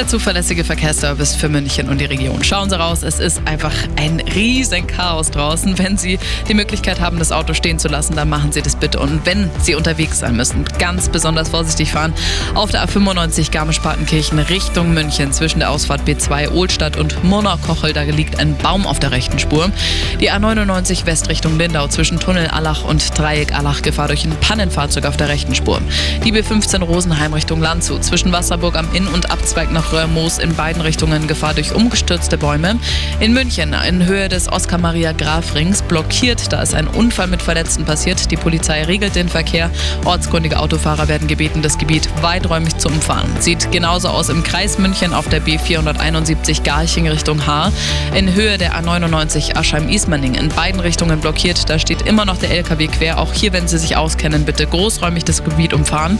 Der zuverlässige Verkehrsservice für München und die Region. Schauen Sie raus, es ist einfach ein riesen Chaos draußen. Wenn Sie die Möglichkeit haben, das Auto stehen zu lassen, dann machen Sie das bitte. Und wenn Sie unterwegs sein müssen, ganz besonders vorsichtig fahren. Auf der A95 Garmisch-Partenkirchen Richtung München zwischen der Ausfahrt B2 Ohlstadt und Murnau-Kochel, da liegt ein Baum auf der rechten Spur. Die A99 West Richtung Lindau zwischen Tunnel Allach und Dreieck Allach Gefahr durch ein Pannenfahrzeug auf der rechten Spur. Die B15 Rosenheim Richtung Landshut zwischen Wasserburg am Inn und Abzweig nach Röhrmoos in beiden Richtungen Gefahr durch umgestürzte Bäume. In München in Höhe des Oskar-Maria-Graf-Rings blockiert, da ist ein Unfall mit Verletzten passiert. Die Polizei regelt den Verkehr. Ortskundige Autofahrer werden gebeten, das Gebiet weiträumig zu umfahren. Sieht genauso aus im Kreis München auf der B471 Garching Richtung Haar. In Höhe der A99 Aschheim-Ismaning in beiden Richtungen blockiert. Da steht immer noch der LKW quer. Auch hier, wenn Sie sich auskennen, bitte großräumig das Gebiet umfahren.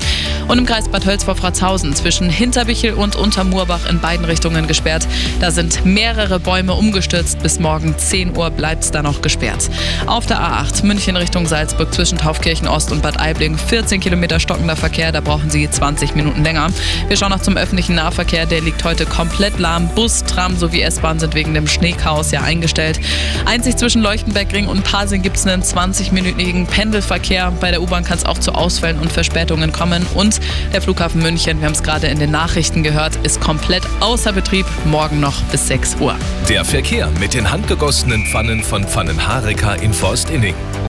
Und im Kreis Bad Hölz vor Fratzhausen zwischen Hinterbichel und Untermurbach in beiden Richtungen gesperrt. Da sind mehrere Bäume umgestürzt. Bis morgen 10 Uhr bleibt es da noch gesperrt. Auf der A8 München Richtung Salzburg zwischen Taufkirchen Ost und Bad Aibling 14 Kilometer stockender Verkehr. Da brauchen Sie 20 Minuten länger. Wir schauen noch zum öffentlichen Nahverkehr. Der liegt heute komplett lahm. Bus, Tram sowie S-Bahn sind wegen dem Schneechaos ja eingestellt. Einzig zwischen Leuchtenbergring und Pasing gibt es einen 20-minütigen Pendelverkehr. Bei der U-Bahn kann es auch zu Ausfällen und Verspätungen kommen. Und der Flughafen München, wir haben es gerade in den Nachrichten gehört, ist komplett außer Betrieb. Morgen noch bis 6 Uhr. Der Verkehr mit den handgegossenen Pfannen von Pfannenhareka in Forstinning.